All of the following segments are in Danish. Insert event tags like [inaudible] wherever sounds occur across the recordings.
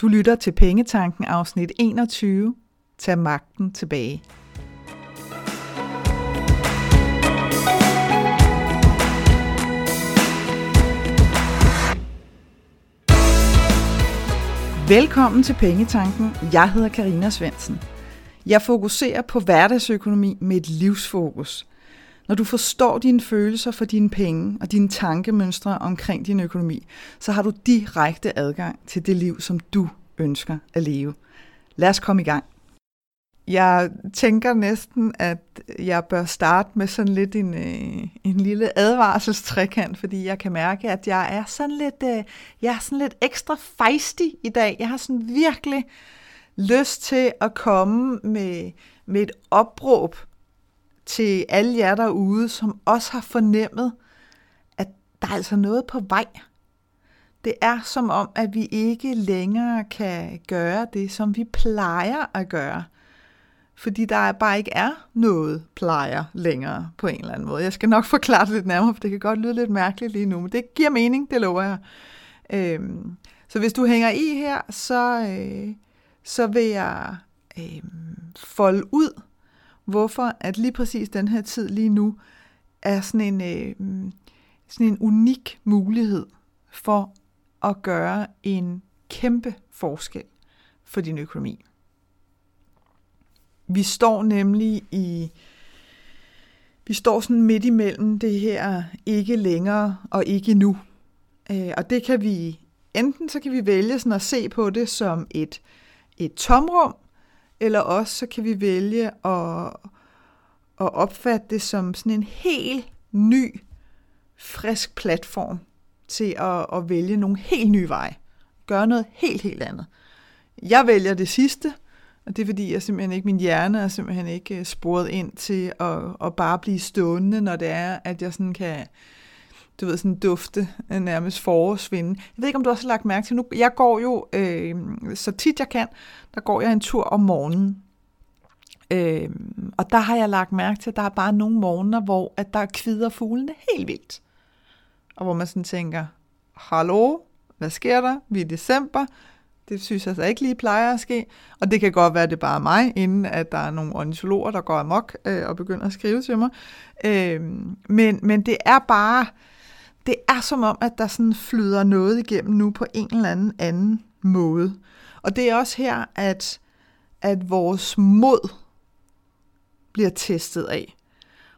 Du lytter til Pengetanken afsnit 21. Tag magten tilbage. Velkommen til Pengetanken. Jeg hedder Karina Svensen. Jeg fokuserer på hverdagsøkonomi med et livsfokus. Når du forstår dine følelser for dine penge og dine tankemønstre omkring din økonomi, så har du direkte adgang til det liv, som du ønsker at leve. Lad os komme i gang. Jeg tænker næsten, at jeg bør starte med sådan lidt en, øh, en lille advarselstrækant, fordi jeg kan mærke, at jeg er sådan lidt, øh, jeg er sådan lidt ekstra feisty i dag. Jeg har sådan virkelig lyst til at komme med, med et opråb til alle jer derude, som også har fornemmet, at der er altså noget på vej. Det er som om, at vi ikke længere kan gøre det, som vi plejer at gøre. Fordi der bare ikke er noget plejer længere på en eller anden måde. Jeg skal nok [laughs] forklare det lidt nærmere, for det kan godt lyde lidt mærkeligt lige nu, men det giver mening, det lover jeg. Øhm, så hvis du hænger i her, så, øh, så vil jeg øh, folde ud, hvorfor at lige præcis den her tid lige nu er sådan en, øh, sådan en unik mulighed for at gøre en kæmpe forskel for din økonomi. Vi står nemlig i vi står sådan midt imellem det her ikke længere og ikke nu. Øh, og det kan vi, enten så kan vi vælge sådan at se på det som et, et tomrum, eller også så kan vi vælge at, at opfatte det som sådan en helt ny, frisk platform til at, at vælge nogle helt nye veje. Gøre noget helt, helt andet. Jeg vælger det sidste, og det er fordi, jeg simpelthen ikke, min hjerne er simpelthen ikke øh, sporet ind til at, at bare blive stående, når det er, at jeg sådan kan, du ved, sådan dufte øh, nærmest forårsvinde. Jeg ved ikke, om du også har lagt mærke til nu. Jeg går jo, øh, så tit jeg kan, der går jeg en tur om morgenen. Øh, og der har jeg lagt mærke til, at der er bare nogle morgener, hvor at der kvider fuglene helt vildt. Og hvor man sådan tænker, hallo, hvad sker der? Vi er i december. Det synes jeg altså ikke lige plejer at ske. Og det kan godt være, at det bare mig, inden at der er nogle ornitologer, der går amok øh, og begynder at skrive til mig. Øh, men, men det er bare, det er som om, at der sådan flyder noget igennem nu på en eller anden anden måde. Og det er også her, at, at vores mod bliver testet af.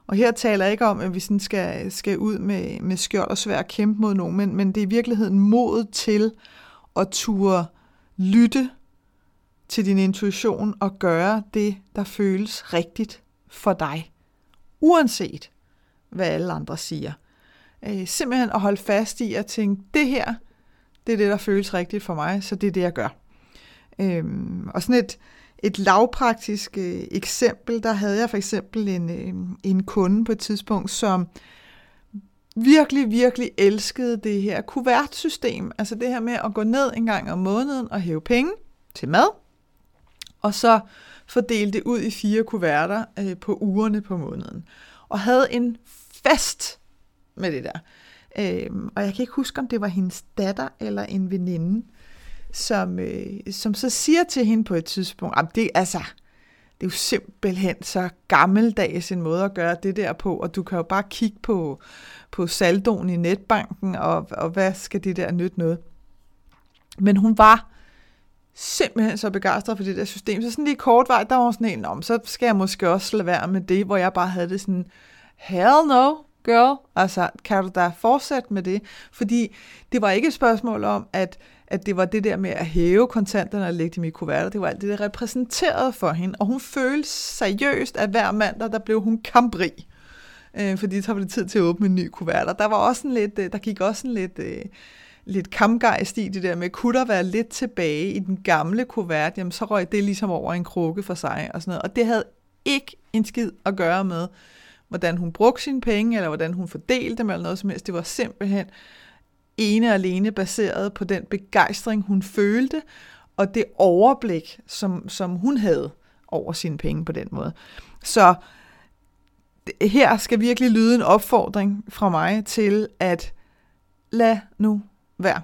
Og her taler jeg ikke om, at vi sådan skal, skal ud med, med skjold og svær kæmpe mod nogen, men, men det er i virkeligheden mod til at ture lytte til din intuition og gøre det, der føles rigtigt for dig. Uanset hvad alle andre siger. Øh, simpelthen at holde fast i at tænke, det her, det er det, der føles rigtigt for mig, så det er det, jeg gør. Øh, og sådan et, et lavpraktisk øh, eksempel, der havde jeg for eksempel en, øh, en kunde på et tidspunkt, som virkelig, virkelig elskede det her kuvertsystem. Altså det her med at gå ned en gang om måneden og hæve penge til mad, og så fordele det ud i fire kuverter øh, på ugerne på måneden. Og havde en fast med det der. Øhm, og jeg kan ikke huske, om det var hendes datter eller en veninde, som, øh, som så siger til hende på et tidspunkt, at det, altså, det er jo simpelthen så gammeldags en måde at gøre det der på, og du kan jo bare kigge på, på saldoen i netbanken, og, og hvad skal det der nytte noget. Men hun var simpelthen så begejstret for det der system, så sådan lige kort vej, der var sådan en, om, så skal jeg måske også lade være med det, hvor jeg bare havde det sådan, hell no, girl, altså kan du da fortsætte med det? Fordi det var ikke et spørgsmål om, at at det var det der med at hæve kontanterne og lægge dem i kuverter, det var alt det, der repræsenterede for hende. Og hun følte seriøst, at hver mandag, der blev hun kamprig. Øh, fordi så var det tid til at åbne en ny kuvert. Og Der var også en lidt, øh, der gik også en lidt, øh, lidt kampgejst i det der med, kunne der være lidt tilbage i den gamle kuvert, jamen så røg det ligesom over en krukke for sig og sådan noget. Og det havde ikke en skid at gøre med, hvordan hun brugte sine penge, eller hvordan hun fordelte dem, eller noget som helst. Det var simpelthen ene og alene baseret på den begejstring, hun følte, og det overblik, som, som hun havde over sine penge på den måde. Så her skal virkelig lyde en opfordring fra mig til at lad nu være.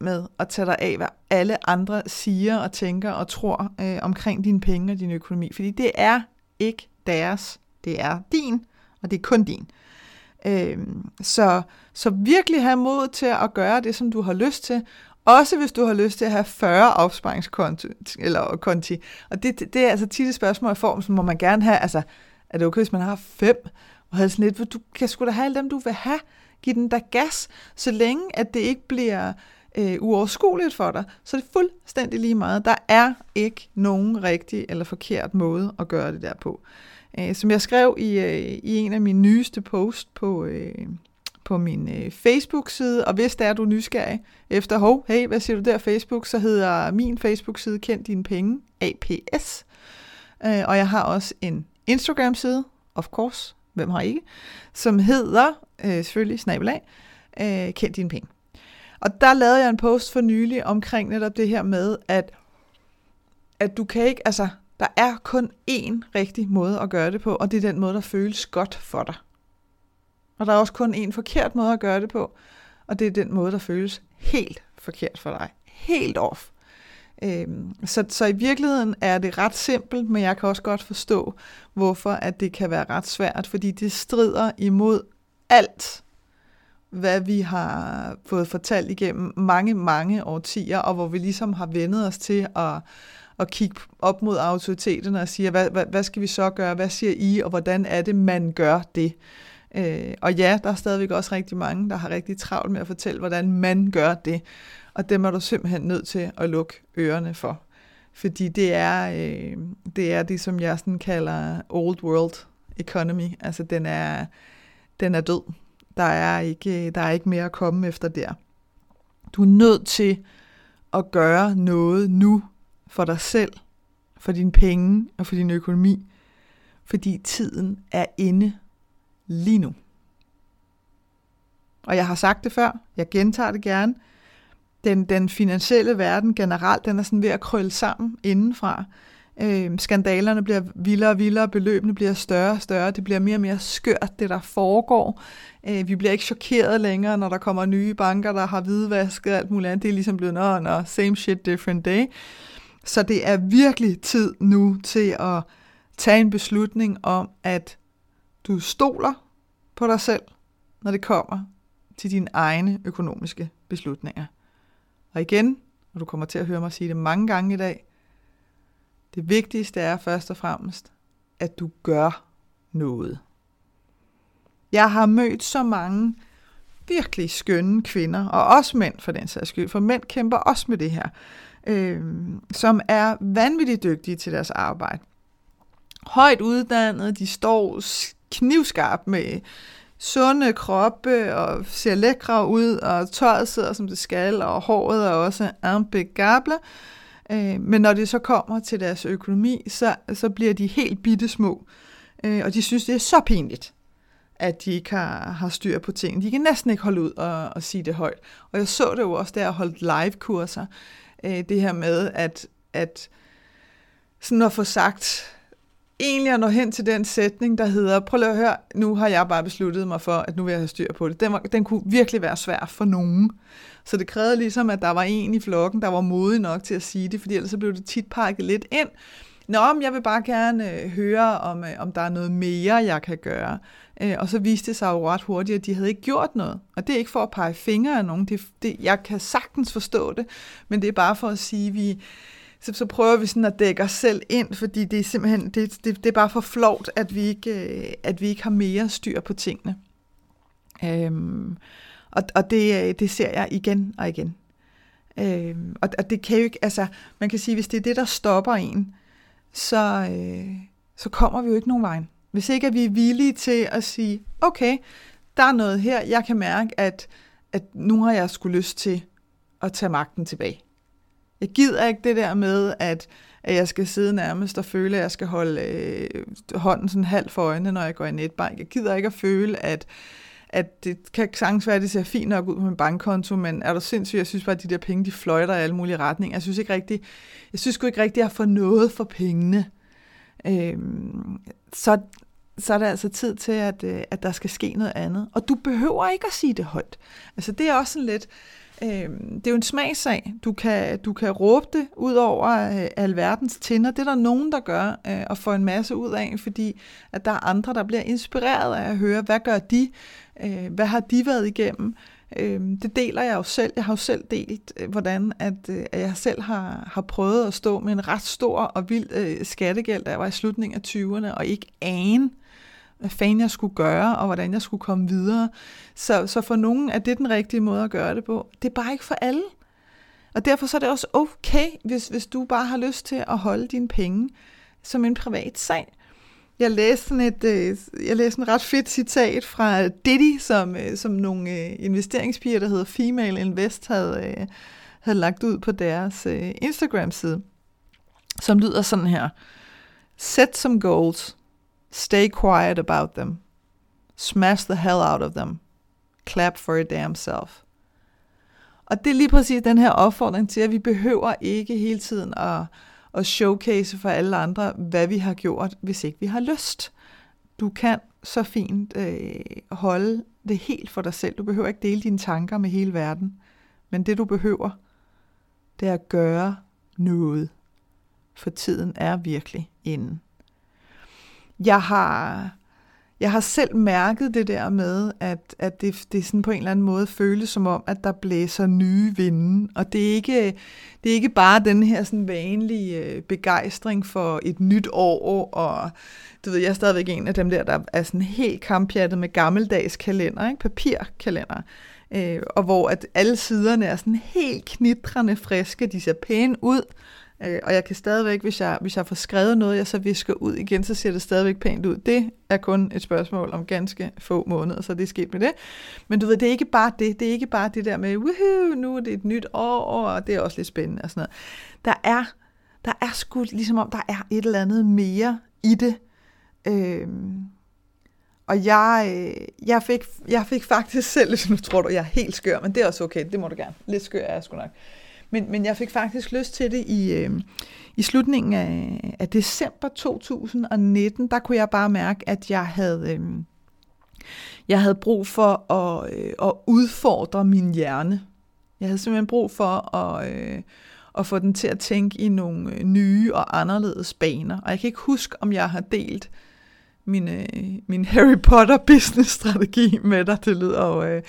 med at tage dig af, hvad alle andre siger og tænker og tror øh, omkring dine penge og din økonomi. Fordi det er ikke deres, det er din, og det er kun din. Øhm, så, så virkelig have mod til at gøre det, som du har lyst til, også hvis du har lyst til at have 40 opsparingskonti. Eller konti. Og det, det, det er altså tit et spørgsmål i form, som må man gerne have. Altså, er det okay, hvis man har fem? Og havde sådan lidt, du kan sgu da have alle dem, du vil have. Giv den der gas, så længe at det ikke bliver øh, uoverskueligt for dig, så det er fuldstændig lige meget. Der er ikke nogen rigtig eller forkert måde at gøre det der på. Øh, som jeg skrev i, øh, i en af mine nyeste post på, øh, på min øh, Facebook-side, og hvis der er du nysgerrig efter, hov, hey, hvad siger du der Facebook, så hedder min Facebook-side Kend Dine Penge, APS. Øh, og jeg har også en Instagram-side, of course, hvem har ikke, som hedder, øh, selvfølgelig snabelag, øh, Kend Dine Penge. Og der lavede jeg en post for nylig omkring netop det her med, at, at du kan ikke, altså, der er kun én rigtig måde at gøre det på, og det er den måde, der føles godt for dig. Og der er også kun én forkert måde at gøre det på, og det er den måde, der føles helt forkert for dig. Helt off. Øhm, så, så i virkeligheden er det ret simpelt, men jeg kan også godt forstå, hvorfor at det kan være ret svært, fordi det strider imod alt, hvad vi har fået fortalt igennem mange, mange årtier, og hvor vi ligesom har vendet os til at, at kigge op mod autoriteterne og sige, hvad, hvad, hvad skal vi så gøre, hvad siger I, og hvordan er det, man gør det? Øh, og ja, der er stadigvæk også rigtig mange, der har rigtig travlt med at fortælle, hvordan man gør det. Og dem er du simpelthen nødt til at lukke ørerne for. Fordi det er, øh, det er det, som jeg sådan kalder old world economy. Altså den er, den er død. Der er, ikke, øh, der er ikke mere at komme efter der. Du er nødt til at gøre noget nu for dig selv, for dine penge og for din økonomi, fordi tiden er inde lige nu. Og jeg har sagt det før, jeg gentager det gerne. Den, den finansielle verden generelt, den er sådan ved at krølle sammen indenfra. Øh, skandalerne bliver vildere og vildere, beløbene bliver større og større, det bliver mere og mere skørt, det der foregår. Øh, vi bliver ikke chokeret længere, når der kommer nye banker, der har hvidvasket alt muligt andet. Det er ligesom blevet, nå, nå, same shit, different day. Så det er virkelig tid nu til at tage en beslutning om, at du stoler på dig selv, når det kommer til dine egne økonomiske beslutninger. Og igen, og du kommer til at høre mig sige det mange gange i dag, det vigtigste er først og fremmest, at du gør noget. Jeg har mødt så mange virkelig skønne kvinder, og også mænd for den sags skyld, for mænd kæmper også med det her, øh, som er vanvittigt dygtige til deres arbejde. Højt uddannede, de står knivskarpt med sunde kroppe og ser lækre ud, og tøjet sidder som det skal, og håret er også impeccable. Øh, men når det så kommer til deres økonomi, så, så bliver de helt bitte små, øh, og de synes, det er så pinligt, at de ikke har, har styr på ting. De kan næsten ikke holde ud og, og sige det højt. Og jeg så det jo også, da jeg holdt live-kurser, øh, det her med, at, at sådan at få sagt, egentlig at nå hen til den sætning, der hedder, prøv lige at høre, nu har jeg bare besluttet mig for, at nu vil jeg have styr på det. Den, var, den kunne virkelig være svær for nogen. Så det krævede ligesom, at der var en i flokken, der var modig nok til at sige det, fordi ellers så blev det tit pakket lidt ind. Nå, men jeg vil bare gerne øh, høre, om, øh, om der er noget mere, jeg kan gøre. Øh, og så viste det sig jo ret hurtigt, at de havde ikke gjort noget. Og det er ikke for at pege fingre af nogen. Det, det, jeg kan sagtens forstå det, men det er bare for at sige, at vi, så, så prøver vi sådan at dække os selv ind, fordi det er simpelthen, det, det, det er bare for flovt, at vi ikke, øh, at vi ikke har mere styr på tingene. Øhm, og og det, øh, det ser jeg igen og igen. Øhm, og, og det kan jo ikke, altså, man kan sige, hvis det er det, der stopper en, så, øh, så kommer vi jo ikke nogen vej. Hvis ikke at vi er villige til at sige, okay, der er noget her, jeg kan mærke, at, at nu har jeg skulle lyst til at tage magten tilbage. Jeg gider ikke det der med, at, at jeg skal sidde nærmest og føle, at jeg skal holde øh, hånden sådan halvt for øjnene, når jeg går i netbank. Jeg gider ikke at føle, at, at det kan sagtens være, at det ser fint nok ud på min bankkonto, men er du sindssygt, jeg synes bare, at de der penge, de fløjter i alle mulige retninger. Jeg synes ikke rigtigt, jeg synes ikke rigtigt, at jeg får noget for pengene. Øhm, så, så er det altså tid til, at, øh, at der skal ske noget andet. Og du behøver ikke at sige det højt. Altså det er også sådan lidt, Øh, det er jo en smagssag. Du kan, du kan råbe det ud over øh, alverdens tinder. Det er der nogen, der gør øh, og får en masse ud af, fordi at der er andre, der bliver inspireret af at høre, hvad gør de? Øh, hvad har de været igennem? Øh, det deler jeg jo selv. Jeg har jo selv delt, øh, hvordan at, øh, at jeg selv har, har prøvet at stå med en ret stor og vild øh, skattegæld, da jeg var i slutningen af 20'erne, og ikke ane, hvad fanden jeg skulle gøre, og hvordan jeg skulle komme videre. Så, så for nogen er det den rigtige måde at gøre det på. Det er bare ikke for alle. Og derfor så er det også okay, hvis, hvis du bare har lyst til at holde dine penge som en privat sag. Jeg læste, sådan et, øh, jeg læste en ret fedt citat fra Diddy, som, øh, som nogle øh, investeringspiger, der hedder Female Invest, havde, øh, havde lagt ud på deres øh, Instagram-side, som lyder sådan her. Set some goals. Stay quiet about them. Smash the hell out of them. Clap for your damn self. Og det er lige præcis den her opfordring til, at vi behøver ikke hele tiden at og showcase for alle andre, hvad vi har gjort, hvis ikke vi har lyst. Du kan så fint øh, holde det helt for dig selv. Du behøver ikke dele dine tanker med hele verden. Men det du behøver, det er at gøre noget. For tiden er virkelig inden. Jeg har jeg har selv mærket det der med, at, at det, det sådan på en eller anden måde føles som om, at der blæser nye vinde. Og det er ikke, det er ikke bare den her sådan vanlige øh, begejstring for et nyt år, og du ved, jeg er stadigvæk en af dem der, der er sådan helt kampjattet med gammeldags kalender, ikke? papirkalender. Øh, og hvor at alle siderne er sådan helt knitrende friske, de ser pæne ud, Øh, og jeg kan stadigvæk, hvis jeg, hvis jeg får skrevet noget, jeg så visker ud igen, så ser det stadigvæk pænt ud. Det er kun et spørgsmål om ganske få måneder, så det er sket med det. Men du ved, det er ikke bare det. Det er ikke bare det der med, woohoo, nu er det et nyt år, og det er også lidt spændende og sådan noget. Der er, der er sgu ligesom om, der er et eller andet mere i det. Øhm, og jeg, øh, jeg, fik, jeg fik faktisk selv, [laughs] nu tror du, jeg er helt skør, men det er også okay, det må du gerne. Lidt skør er jeg sgu nok. Men, men jeg fik faktisk lyst til det i, øh, i slutningen af, af december 2019. Der kunne jeg bare mærke, at jeg havde, øh, jeg havde brug for at, øh, at udfordre min hjerne. Jeg havde simpelthen brug for at, øh, at få den til at tænke i nogle øh, nye og anderledes baner. Og jeg kan ikke huske, om jeg har delt øh, min, øh, min Harry Potter business strategi med dig. Det lyder jo øh,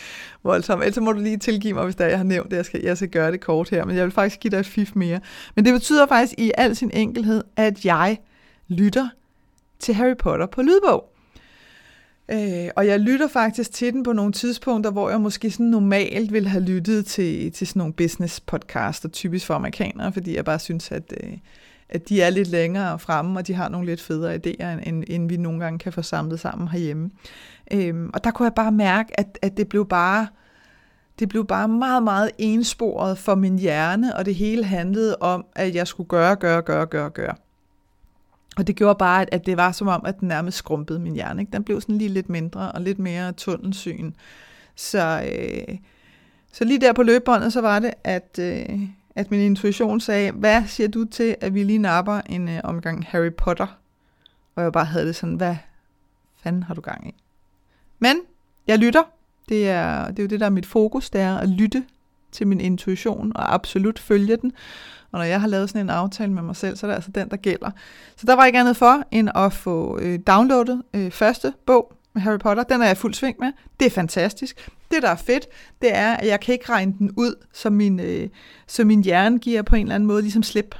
voldsomt. Ellers må du lige tilgive mig, hvis der jeg har nævnt det. Jeg skal, jeg skal gøre det kort her, men jeg vil faktisk give dig et fif mere. Men det betyder faktisk i al sin enkelhed, at jeg lytter til Harry Potter på lydbog. Øh, og jeg lytter faktisk til den på nogle tidspunkter, hvor jeg måske sådan normalt ville have lyttet til, til sådan nogle business podcaster, typisk for amerikanere, fordi jeg bare synes, at, øh, at de er lidt længere fremme, og de har nogle lidt federe idéer, end, end vi nogle gange kan få samlet sammen herhjemme. Øhm, og der kunne jeg bare mærke, at, at det blev bare det blev bare meget, meget ensporet for min hjerne, og det hele handlede om, at jeg skulle gøre, gøre, gøre, gøre, gøre. Og det gjorde bare, at det var som om, at den nærmest skrumpede min hjerne. Ikke? Den blev sådan lige lidt mindre og lidt mere tunnelsyn. Så, øh, så lige der på løbebåndet, så var det, at, øh, at min intuition sagde, hvad siger du til, at vi lige napper en øh, omgang Harry Potter? Og jeg bare havde det sådan, hvad fanden har du gang i? Men jeg lytter. Det er, det er jo det, der er mit fokus, det er at lytte til min intuition og absolut følge den. Og når jeg har lavet sådan en aftale med mig selv, så er det altså den, der gælder. Så der var ikke andet for, end at få øh, downloadet øh, første bog med Harry Potter. Den er jeg fuld sving med. Det er fantastisk. Det, der er fedt, det er, at jeg kan ikke regne den ud, så min, øh, så min hjerne giver på en eller anden måde ligesom slip,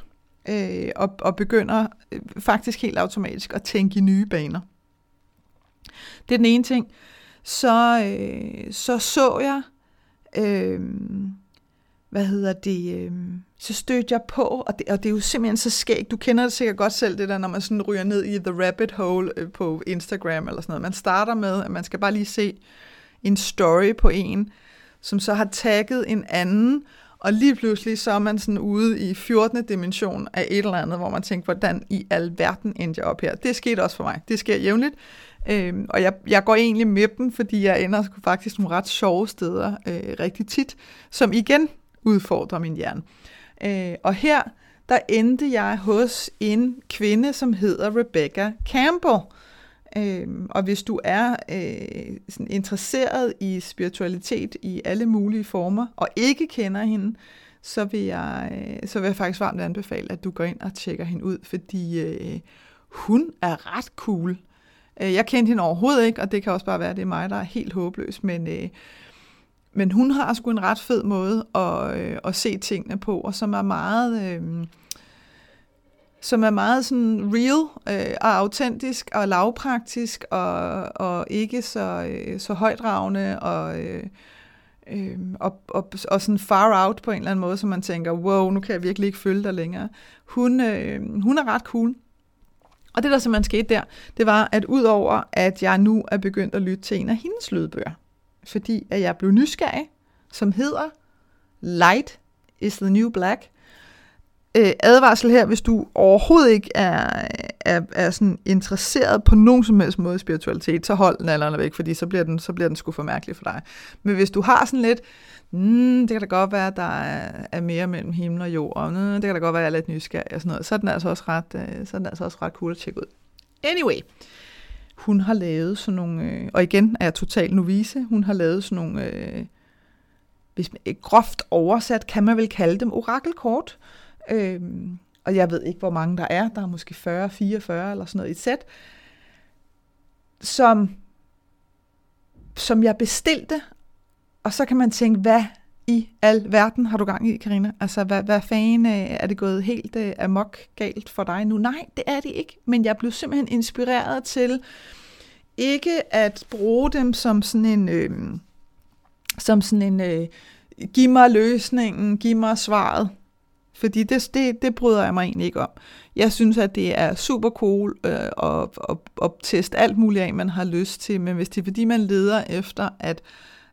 øh, og, og begynder øh, faktisk helt automatisk at tænke i nye baner. Det er den ene ting. Så øh, så, så jeg, øh, hvad hedder det, øh, så stødte jeg på, og det, og det er jo simpelthen så skægt. Du kender det sikkert godt selv, det der, når man sådan ryger ned i the rabbit hole øh, på Instagram eller sådan noget. Man starter med, at man skal bare lige se en story på en, som så har tagget en anden, og lige pludselig så er man sådan ude i 14. dimension af et eller andet, hvor man tænker, hvordan i alverden endte jeg op her. Det skete også for mig. Det sker jævnligt. Øhm, og jeg, jeg går egentlig med dem, fordi jeg ender faktisk nogle ret sjove steder øh, rigtig tit, som igen udfordrer min hjerne. Øh, og her, der endte jeg hos en kvinde, som hedder Rebecca Campbell. Øhm, og hvis du er øh, sådan interesseret i spiritualitet i alle mulige former, og ikke kender hende, så vil jeg, øh, så vil jeg faktisk varmt anbefale, at du går ind og tjekker hende ud, fordi øh, hun er ret cool. Øh, jeg kendte hende overhovedet ikke, og det kan også bare være, at det er mig, der er helt håbløs, men, øh, men hun har sgu en ret fed måde at, øh, at se tingene på, og som er meget... Øh, som er meget sådan real øh, og autentisk og lavpraktisk og, og ikke så, øh, så højdragende og, øh, øh, og, og, og sådan far out på en eller anden måde, så man tænker, wow, nu kan jeg virkelig ikke følge dig længere. Hun, øh, hun er ret cool. Og det, der simpelthen skete der, det var, at udover at jeg nu er begyndt at lytte til en af hendes lydbøger, fordi at jeg blev nysgerrig, som hedder Light is the New Black, øh, advarsel her, hvis du overhovedet ikke er, er, er sådan interesseret på nogen som helst måde i spiritualitet, så hold den alderen væk, fordi så bliver, den, så bliver den sgu for mærkelig for dig. Men hvis du har sådan lidt, mm, det kan da godt være, at der er, er mere mellem himmel og jord, og mm, det kan da godt være, at jeg er lidt nysgerrig og sådan noget, så er den altså også ret, øh, så er den altså også ret cool at tjekke ud. Anyway, hun har lavet sådan nogle, øh, og igen er jeg total novice, hun har lavet sådan nogle, øh, hvis man, groft oversat kan man vel kalde dem orakelkort, Øhm, og jeg ved ikke, hvor mange der er. Der er måske 40, 44 eller sådan noget i et sæt. Som, som jeg bestilte. Og så kan man tænke, hvad i al verden har du gang i, Karina? Altså, hvad, hvad fanden øh, er det gået helt øh, amok galt for dig nu? Nej, det er det ikke. Men jeg blev simpelthen inspireret til ikke at bruge dem som sådan en... Øh, som sådan en... Øh, giv mig løsningen, giv mig svaret. Fordi det, det, det bryder jeg mig egentlig ikke om. Jeg synes, at det er super cool øh, at, at, at teste alt muligt af, man har lyst til. Men hvis det er fordi, man leder efter, at,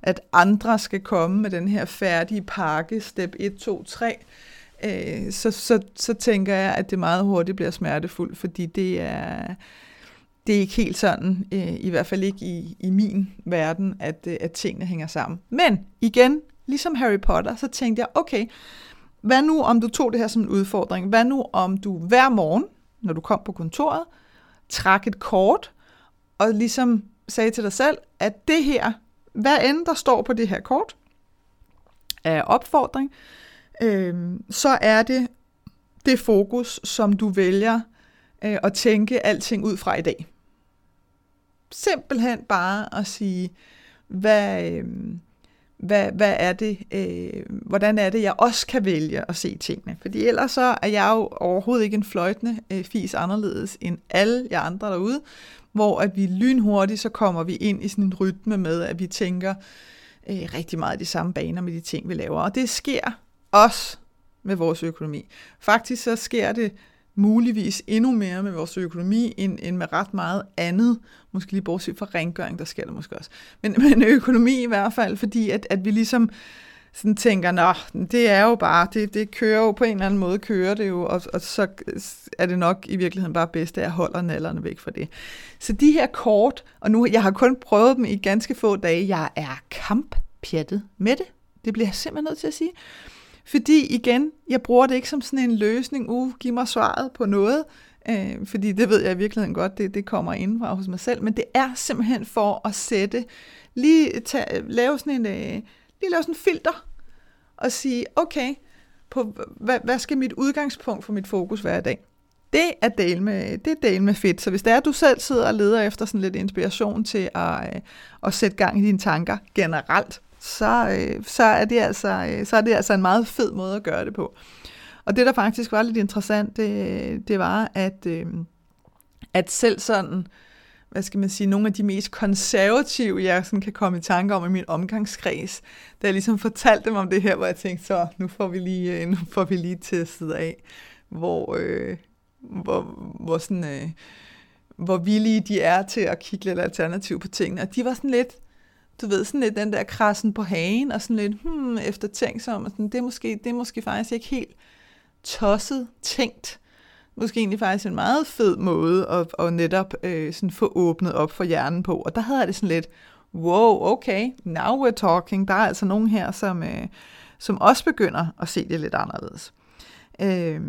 at andre skal komme med den her færdige pakke, step 1, 2, 3, øh, så, så, så tænker jeg, at det meget hurtigt bliver smertefuldt, fordi det er, det er ikke helt sådan, øh, i hvert fald ikke i, i min verden, at, øh, at tingene hænger sammen. Men igen, ligesom Harry Potter, så tænkte jeg, okay, hvad nu om du tog det her som en udfordring? Hvad nu om du hver morgen, når du kom på kontoret, trak et kort og ligesom sagde til dig selv, at det her, hvad end der står på det her kort, er opfordring, øh, så er det det fokus, som du vælger øh, at tænke alting ud fra i dag. Simpelthen bare at sige, hvad, øh, hvad, hvad er det, øh, hvordan er det, jeg også kan vælge at se tingene. Fordi ellers så er jeg jo overhovedet ikke en fløjtende øh, fis anderledes end alle jer andre derude, hvor at vi lynhurtigt, så kommer vi ind i sådan en rytme med, at vi tænker øh, rigtig meget de samme baner med de ting, vi laver. Og det sker også med vores økonomi. Faktisk så sker det muligvis endnu mere med vores økonomi, end, end med ret meget andet. Måske lige bortset fra rengøring, der sker der måske også. Men, [laughs] men økonomi i hvert fald, fordi at, at vi ligesom sådan tænker, nå, det er jo bare, det, det kører jo på en eller anden måde, kører det jo, og, og så er det nok i virkeligheden bare bedst, at jeg holder nallerne væk fra det. Så de her kort, og nu, jeg har kun prøvet dem i ganske få dage, jeg er kamppjattet med det. Det bliver jeg simpelthen nødt til at sige. Fordi igen, jeg bruger det ikke som sådan en løsning, uh, giv mig svaret på noget, øh, fordi det ved jeg i virkeligheden godt, det, det kommer indenfra hos mig selv, men det er simpelthen for at sætte, lige tage, lave sådan en, øh, lige lave sådan en filter, og sige, okay, på, hvad, hvad skal mit udgangspunkt for mit fokus være i dag? Det er del med, det er del med fedt. Så hvis det er, at du selv sidder og leder efter sådan lidt inspiration til at, øh, at sætte gang i dine tanker generelt, så, øh, så, er det altså, øh, så er det altså en meget fed måde at gøre det på. Og det, der faktisk var lidt interessant, det, det var, at, øh, at selv sådan, hvad skal man sige, nogle af de mest konservative, jeg sådan kan komme i tanke om i min omgangskreds, da jeg ligesom fortalte dem om det her, hvor jeg tænkte, så nu får vi lige, øh, nu får vi lige testet af, hvor, øh, hvor, hvor sådan... Øh, hvor villige de er til at kigge lidt alternativ på tingene. Og de var sådan lidt, du ved, sådan lidt den der krassen på hagen, og sådan lidt, hmm, eftertænksom, og sådan, det, er måske, det er måske faktisk ikke helt tosset tænkt. Måske egentlig faktisk en meget fed måde at, at netop øh, sådan få åbnet op for hjernen på. Og der havde jeg det sådan lidt, wow, okay, now we're talking. Der er altså nogen her, som, øh, som også begynder at se det lidt anderledes. Øh,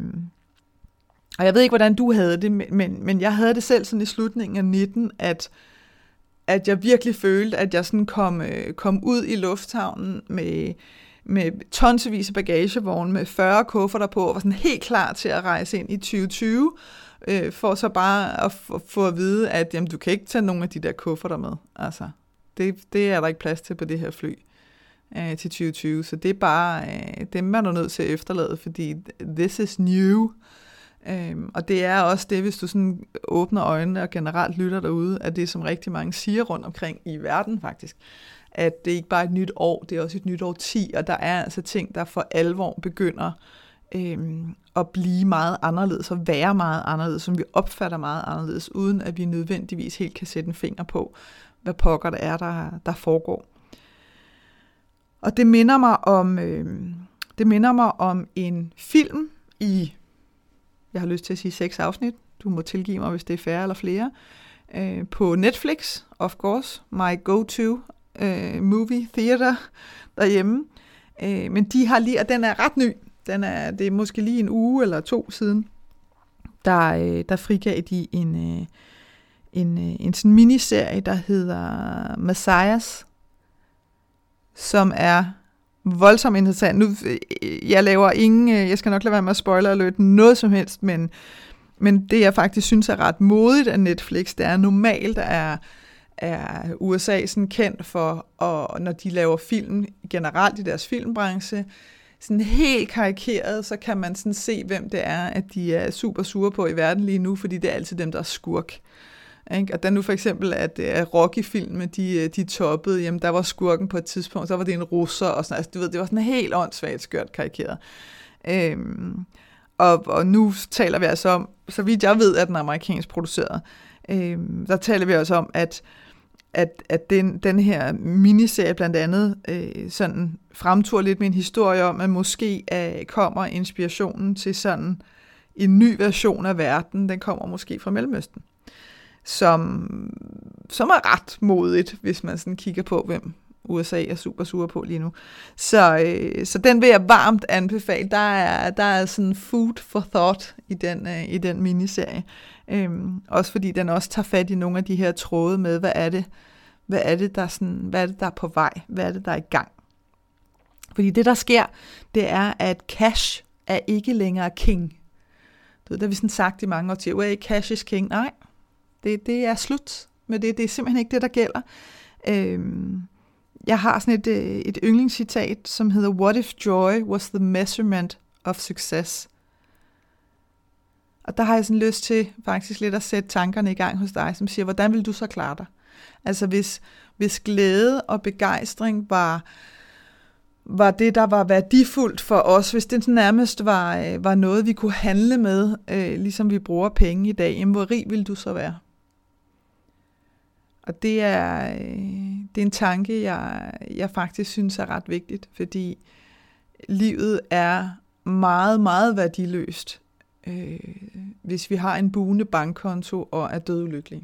og jeg ved ikke, hvordan du havde det, men, men jeg havde det selv sådan i slutningen af 19, at, at jeg virkelig følte, at jeg sådan kom, øh, kom ud i lufthavnen med, med tonsvis af bagagevogne med 40 kufferter på, og var sådan helt klar til at rejse ind i 2020, øh, for så bare at få at vide, at jamen, du kan ikke tage nogen af de der kufferter med. Altså, det, det er der ikke plads til på det her fly øh, til 2020, så det er bare, øh, dem man er nødt til at efterlade, fordi this is new. Øhm, og det er også det, hvis du sådan åbner øjnene og generelt lytter derude, at det som rigtig mange siger rundt omkring i verden faktisk, at det er ikke bare et nyt år, det er også et nyt år 10, og der er altså ting, der for alvor begynder øhm, at blive meget anderledes og være meget anderledes, som vi opfatter meget anderledes, uden at vi nødvendigvis helt kan sætte en finger på, hvad pokker det er, der, der foregår. Og det minder mig om, øh, det minder mig om en film i, jeg har lyst til at sige seks afsnit, du må tilgive mig, hvis det er færre eller flere, øh, på Netflix, of course, my go-to øh, movie theater derhjemme. Øh, men de har lige, og den er ret ny, den er, det er måske lige en uge eller to siden, der, øh, der frigav de en, øh, en, øh, en sådan miniserie, der hedder Messiahs, som er voldsomt interessant. Nu, øh, jeg laver ingen, øh, jeg skal nok lade være med at spoiler alert noget som helst, men, men det jeg faktisk synes er ret modigt af Netflix, det er normalt er, er USA sådan kendt for, og når de laver film generelt i deres filmbranche, sådan helt karikeret, så kan man sådan se, hvem det er, at de er super sure på i verden lige nu, fordi det er altid dem, der er skurk. Ikke? Og da nu for eksempel, at, øh, at Rocky-filmene, de, øh, de toppede, jamen der var skurken på et tidspunkt, så var det en russer, og sådan, altså, du ved, det var sådan helt åndssvagt skørt karikeret. Øhm, og, og nu taler vi altså om, så vidt jeg ved, at den er amerikansk produceret, øhm, der taler vi også om, at at, at den, den her miniserie blandt andet øh, sådan fremtur lidt med en historie om, at måske øh, kommer inspirationen til sådan en ny version af verden, den kommer måske fra Mellemøsten som, som er ret modigt, hvis man sådan kigger på, hvem USA er super sure på lige nu. Så, øh, så den vil jeg varmt anbefale. Der er, der er sådan food for thought i den, øh, i den miniserie. Øhm, også fordi den også tager fat i nogle af de her tråde med, hvad er det, hvad er det, der, sådan, hvad er det, der er på vej? Hvad er det, der er i gang? Fordi det, der sker, det er, at cash er ikke længere king. Det har vi sådan sagt i mange årtier. Hey, cash is king. Nej, det, det er slut med det. Det er simpelthen ikke det, der gælder. Øhm, jeg har sådan et, øh, et yndlingscitat, som hedder, What if joy was the measurement of success? Og der har jeg sådan lyst til faktisk lidt at sætte tankerne i gang hos dig, som siger, hvordan vil du så klare dig? Altså hvis, hvis glæde og begejstring var, var det, der var værdifuldt for os, hvis det nærmest var, øh, var noget, vi kunne handle med, øh, ligesom vi bruger penge i dag, jamen hvor rig vil du så være? Og det er, øh, det er en tanke, jeg, jeg faktisk synes er ret vigtigt, fordi livet er meget, meget værdiløst, øh, hvis vi har en buende bankkonto og er dødulykkelige.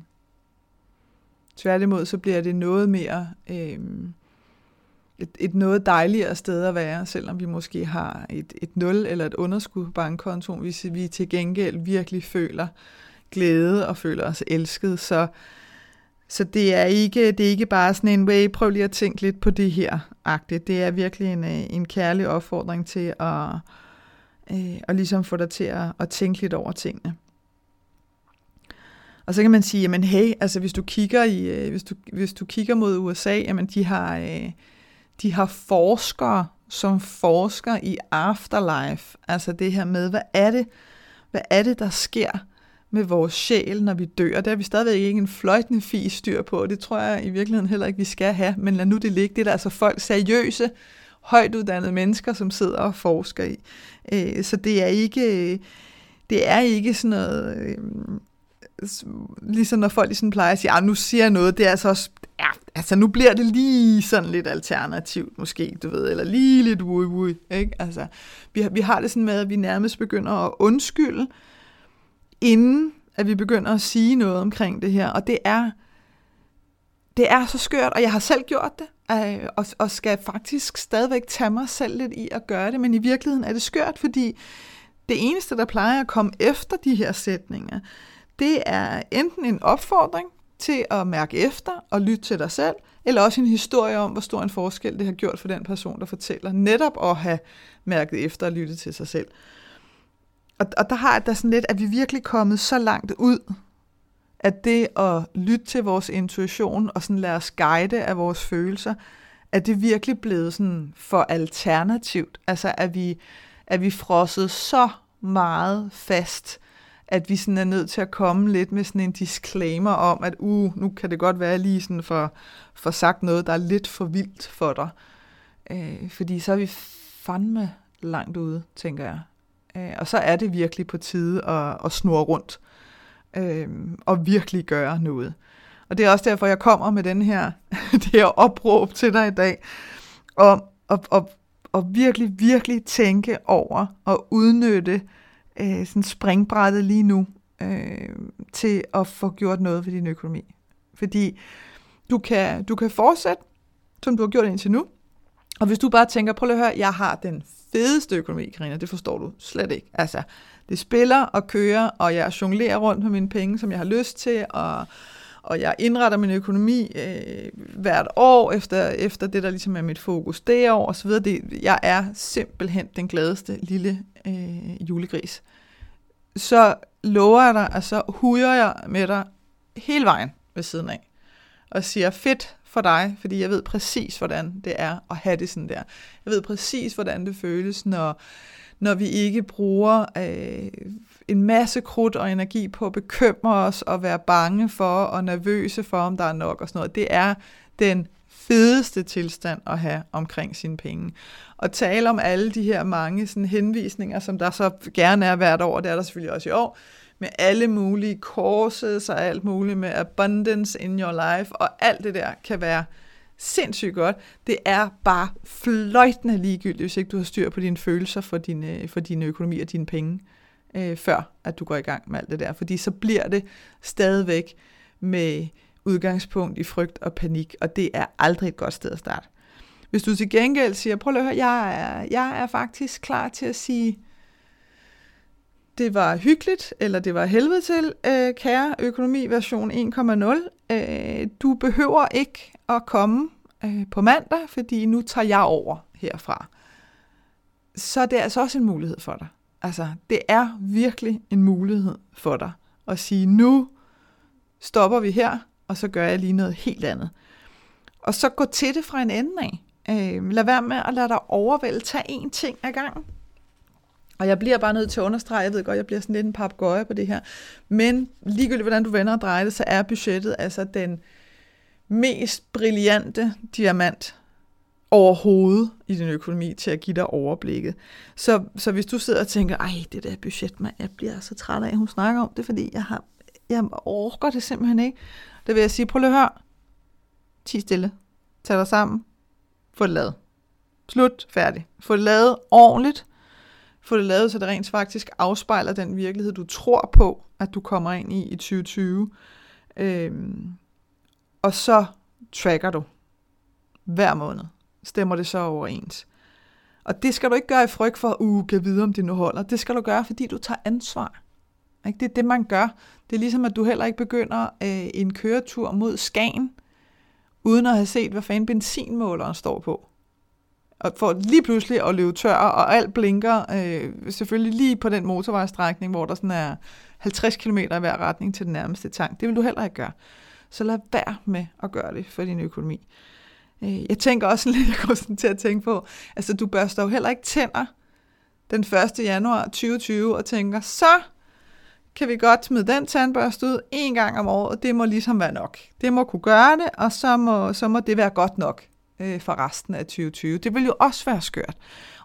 Tværtimod så bliver det noget mere, øh, et, et noget dejligere sted at være, selvom vi måske har et, et nul eller et underskud på bankkontoen, hvis vi til gengæld virkelig føler glæde og føler os elsket, så så det er ikke, det er ikke bare sådan en way, prøv lige at tænke lidt på det her, agtigt. Det er virkelig en, øh, en kærlig opfordring til at, øh, at ligesom få dig til at, at tænke lidt over tingene. Og så kan man sige, jamen hey, altså hvis du kigger i, øh, hvis du, hvis du kigger mod USA, jamen de har, øh, de har forskere, som forsker i afterlife. Altså det her med, hvad er det, hvad er det, der sker, med vores sjæl, når vi dør. Det har vi stadigvæk ikke en fløjtende fi styr på, og det tror jeg i virkeligheden heller ikke, vi skal have. Men lad nu det ligge. Det er der altså folk, seriøse, højt uddannede mennesker, som sidder og forsker i. Øh, så det er ikke, øh, det er ikke sådan noget, øh, ligesom når folk ligesom plejer at sige, ah, nu siger jeg noget, det er altså også, ja, altså nu bliver det lige sådan lidt alternativt måske, du ved, eller lige lidt wui wui, ikke? Altså, vi, vi har det sådan med, at vi nærmest begynder at undskylde, inden at vi begynder at sige noget omkring det her. Og det er, det er så skørt, og jeg har selv gjort det, øh, og, og skal faktisk stadigvæk tage mig selv lidt i at gøre det, men i virkeligheden er det skørt, fordi det eneste, der plejer at komme efter de her sætninger, det er enten en opfordring til at mærke efter og lytte til dig selv, eller også en historie om, hvor stor en forskel det har gjort for den person, der fortæller, netop at have mærket efter og lyttet til sig selv. Og, og der har der sådan lidt, at vi virkelig kommet så langt ud, at det at lytte til vores intuition og sådan lade os guide af vores følelser, at det virkelig blevet sådan for alternativt. Altså at vi, at vi frosset så meget fast, at vi sådan er nødt til at komme lidt med sådan en disclaimer om, at uh, nu kan det godt være lige sådan for, for sagt noget, der er lidt for vildt for dig. Øh, fordi så er vi fandme langt ude, tænker jeg. Øh, og så er det virkelig på tide at, at snurre rundt øh, og virkelig gøre noget. Og det er også derfor, jeg kommer med den her, [laughs] det her opråb til dig i dag, om at, at, at virkelig, virkelig tænke over og udnytte øh, sådan springbrættet lige nu øh, til at få gjort noget ved din økonomi. Fordi du kan, du kan fortsætte, som du har gjort indtil nu, og hvis du bare tænker, prøv at høre, jeg har den fedeste økonomi, Karina, det forstår du slet ikke. Altså, det spiller og kører, og jeg jonglerer rundt med mine penge, som jeg har lyst til, og, og jeg indretter min økonomi øh, hvert år efter, efter det, der ligesom er mit fokus det år, og så videre. Det, jeg er simpelthen den gladeste lille øh, julegris. Så lover jeg dig, og så huger jeg med dig hele vejen ved siden af, og siger, fedt, for dig, fordi jeg ved præcis, hvordan det er at have det sådan der. Jeg ved præcis, hvordan det føles, når, når vi ikke bruger øh, en masse krudt og energi på at bekymre os og være bange for og nervøse for, om der er nok og sådan noget. Det er den fedeste tilstand at have omkring sine penge. Og tale om alle de her mange sådan henvisninger, som der så gerne er hvert år, det er der selvfølgelig også i år, med alle mulige courses og alt muligt med abundance in your life, og alt det der kan være sindssygt godt. Det er bare fløjtende ligegyldigt, hvis ikke du har styr på dine følelser for din, for din økonomi og dine penge, øh, før at du går i gang med alt det der. Fordi så bliver det stadigvæk med udgangspunkt i frygt og panik, og det er aldrig et godt sted at starte. Hvis du til gengæld siger, prøv at høre, jeg er, jeg er faktisk klar til at sige, det var hyggeligt, eller det var helvede til, øh, kære økonomi version 1.0. Øh, du behøver ikke at komme øh, på mandag, fordi nu tager jeg over herfra. Så det er altså også en mulighed for dig. Altså, det er virkelig en mulighed for dig at sige, nu stopper vi her, og så gør jeg lige noget helt andet. Og så gå til det fra en ende af. Øh, lad være med at lade dig overvælde. Tag én ting ad gangen. Og jeg bliver bare nødt til at understrege, jeg ved godt, jeg bliver sådan lidt en papgøje på det her, men ligegyldigt hvordan du vender og drejer det, så er budgettet altså den mest brillante diamant overhovedet i din økonomi til at give dig overblikket. Så, så hvis du sidder og tænker, ej, det der budget, man, jeg bliver så træt af, at hun snakker om det, fordi jeg, har, jeg orker det simpelthen ikke. Det vil jeg sige, prøv lige at høre. Ti stille. Tag dig sammen. Få det lavet. Slut. Færdig. Få det lavet ordentligt få det lavet, så det rent faktisk afspejler den virkelighed, du tror på, at du kommer ind i i 2020. Øhm, og så tracker du hver måned. Stemmer det så overens. Og det skal du ikke gøre i frygt for, uh, kan vide, om det nu holder. Det skal du gøre, fordi du tager ansvar. Ikke? Det er det, man gør. Det er ligesom, at du heller ikke begynder øh, en køretur mod Skagen, uden at have set, hvad fanden benzinmåleren står på og for lige pludselig at løbe tør, og alt blinker øh, selvfølgelig lige på den motorvejstrækning, hvor der sådan er 50 km i hver retning til den nærmeste tank. Det vil du heller ikke gøre. Så lad være med at gøre det for din økonomi. Øh, jeg tænker også [laughs] lidt, jeg går sådan til at tænke på, altså du børster jo heller ikke tænder den 1. januar 2020 og tænker, så kan vi godt smide den tandbørste ud en gang om året, og det må ligesom være nok. Det må kunne gøre det, og så må, så må det være godt nok øh, for resten af 2020. Det vil jo også være skørt.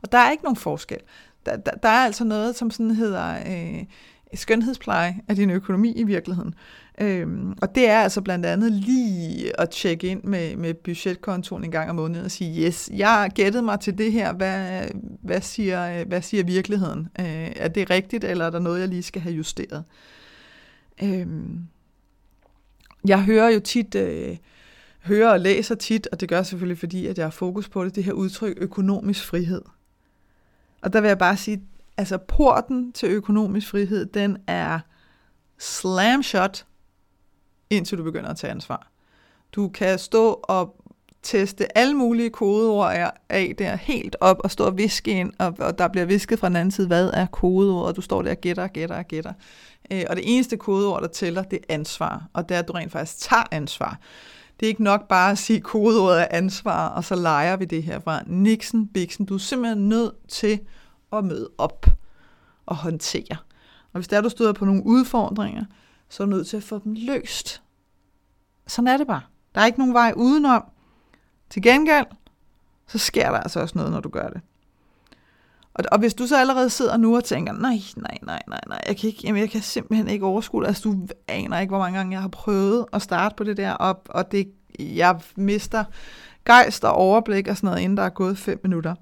Og der er ikke nogen forskel. Der, der, der er altså noget, som sådan hedder øh, skønhedspleje af din økonomi i virkeligheden. Øhm, og det er altså blandt andet lige at tjekke ind med, med budgetkontoen en gang om måneden og sige, yes, jeg har gættet mig til det her, hvad, hvad, siger, hvad siger virkeligheden? Øh, er det rigtigt, eller er der noget, jeg lige skal have justeret? Øhm, jeg hører jo tit... Øh, hører og læser tit, og det gør selvfølgelig fordi, at jeg har fokus på det, det her udtryk økonomisk frihed. Og der vil jeg bare sige, altså porten til økonomisk frihed, den er slam shot, indtil du begynder at tage ansvar. Du kan stå og teste alle mulige kodeord af der helt op og stå og viske ind, og, og der bliver visket fra den anden side, hvad er kodeord, og du står der og gætter og gætter og gætter. Øh, og det eneste kodeord, der tæller, det er ansvar, og det er, at du rent faktisk tager ansvar. Det er ikke nok bare at sige kodeordet af ansvar, og så leger vi det herfra. Nixon, Bixen, du er simpelthen nødt til at møde op og håndtere. Og hvis der du støder på nogle udfordringer, så er du nødt til at få dem løst. Sådan er det bare. Der er ikke nogen vej udenom. Til gengæld, så sker der altså også noget, når du gør det. Og, og hvis du så allerede sidder nu og tænker, nej, nej, nej, nej, nej, jeg kan, ikke, jamen, jeg kan simpelthen ikke overskue det. Altså, du aner ikke, hvor mange gange jeg har prøvet at starte på det der og, og det, jeg mister gejst og overblik og sådan noget, inden der er gået fem minutter.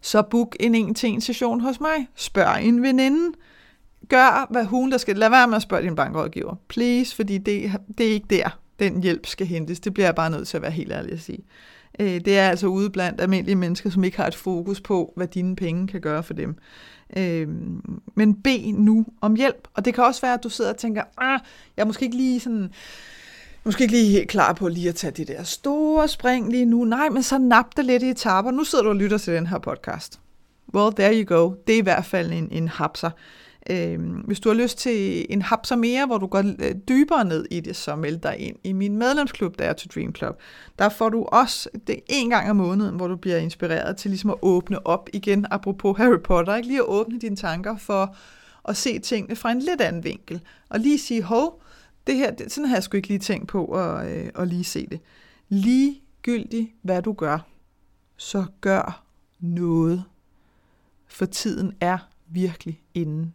Så book en en-til-en session hos mig. Spørg en veninde. Gør, hvad hun der skal. Lad være med at spørge din bankrådgiver. Please, fordi det, det er ikke der, den hjælp skal hentes. Det bliver jeg bare nødt til at være helt ærlig at sige. Øh, det er altså ude blandt almindelige mennesker, som ikke har et fokus på, hvad dine penge kan gøre for dem. Øh, men bed nu om hjælp. Og det kan også være, at du sidder og tænker, ah, jeg er måske ikke lige sådan måske ikke lige helt klar på lige at tage det der store spring lige nu. Nej, men så nap det lidt i etaper. Nu sidder du og lytter til den her podcast. Well, there you go. Det er i hvert fald en, en hapser. Øh, hvis du har lyst til en hapser mere, hvor du går øh, dybere ned i det, så meld dig ind i min medlemsklub, der er to Dream Club. Der får du også det en gang om måneden, hvor du bliver inspireret til ligesom at åbne op igen, apropos Harry Potter, ikke? lige at åbne dine tanker for at se tingene fra en lidt anden vinkel. Og lige sige, hov, det her, det, sådan har jeg sgu ikke lige tænkt på at, øh, at lige se det. Ligegyldigt, hvad du gør, så gør noget. For tiden er virkelig inden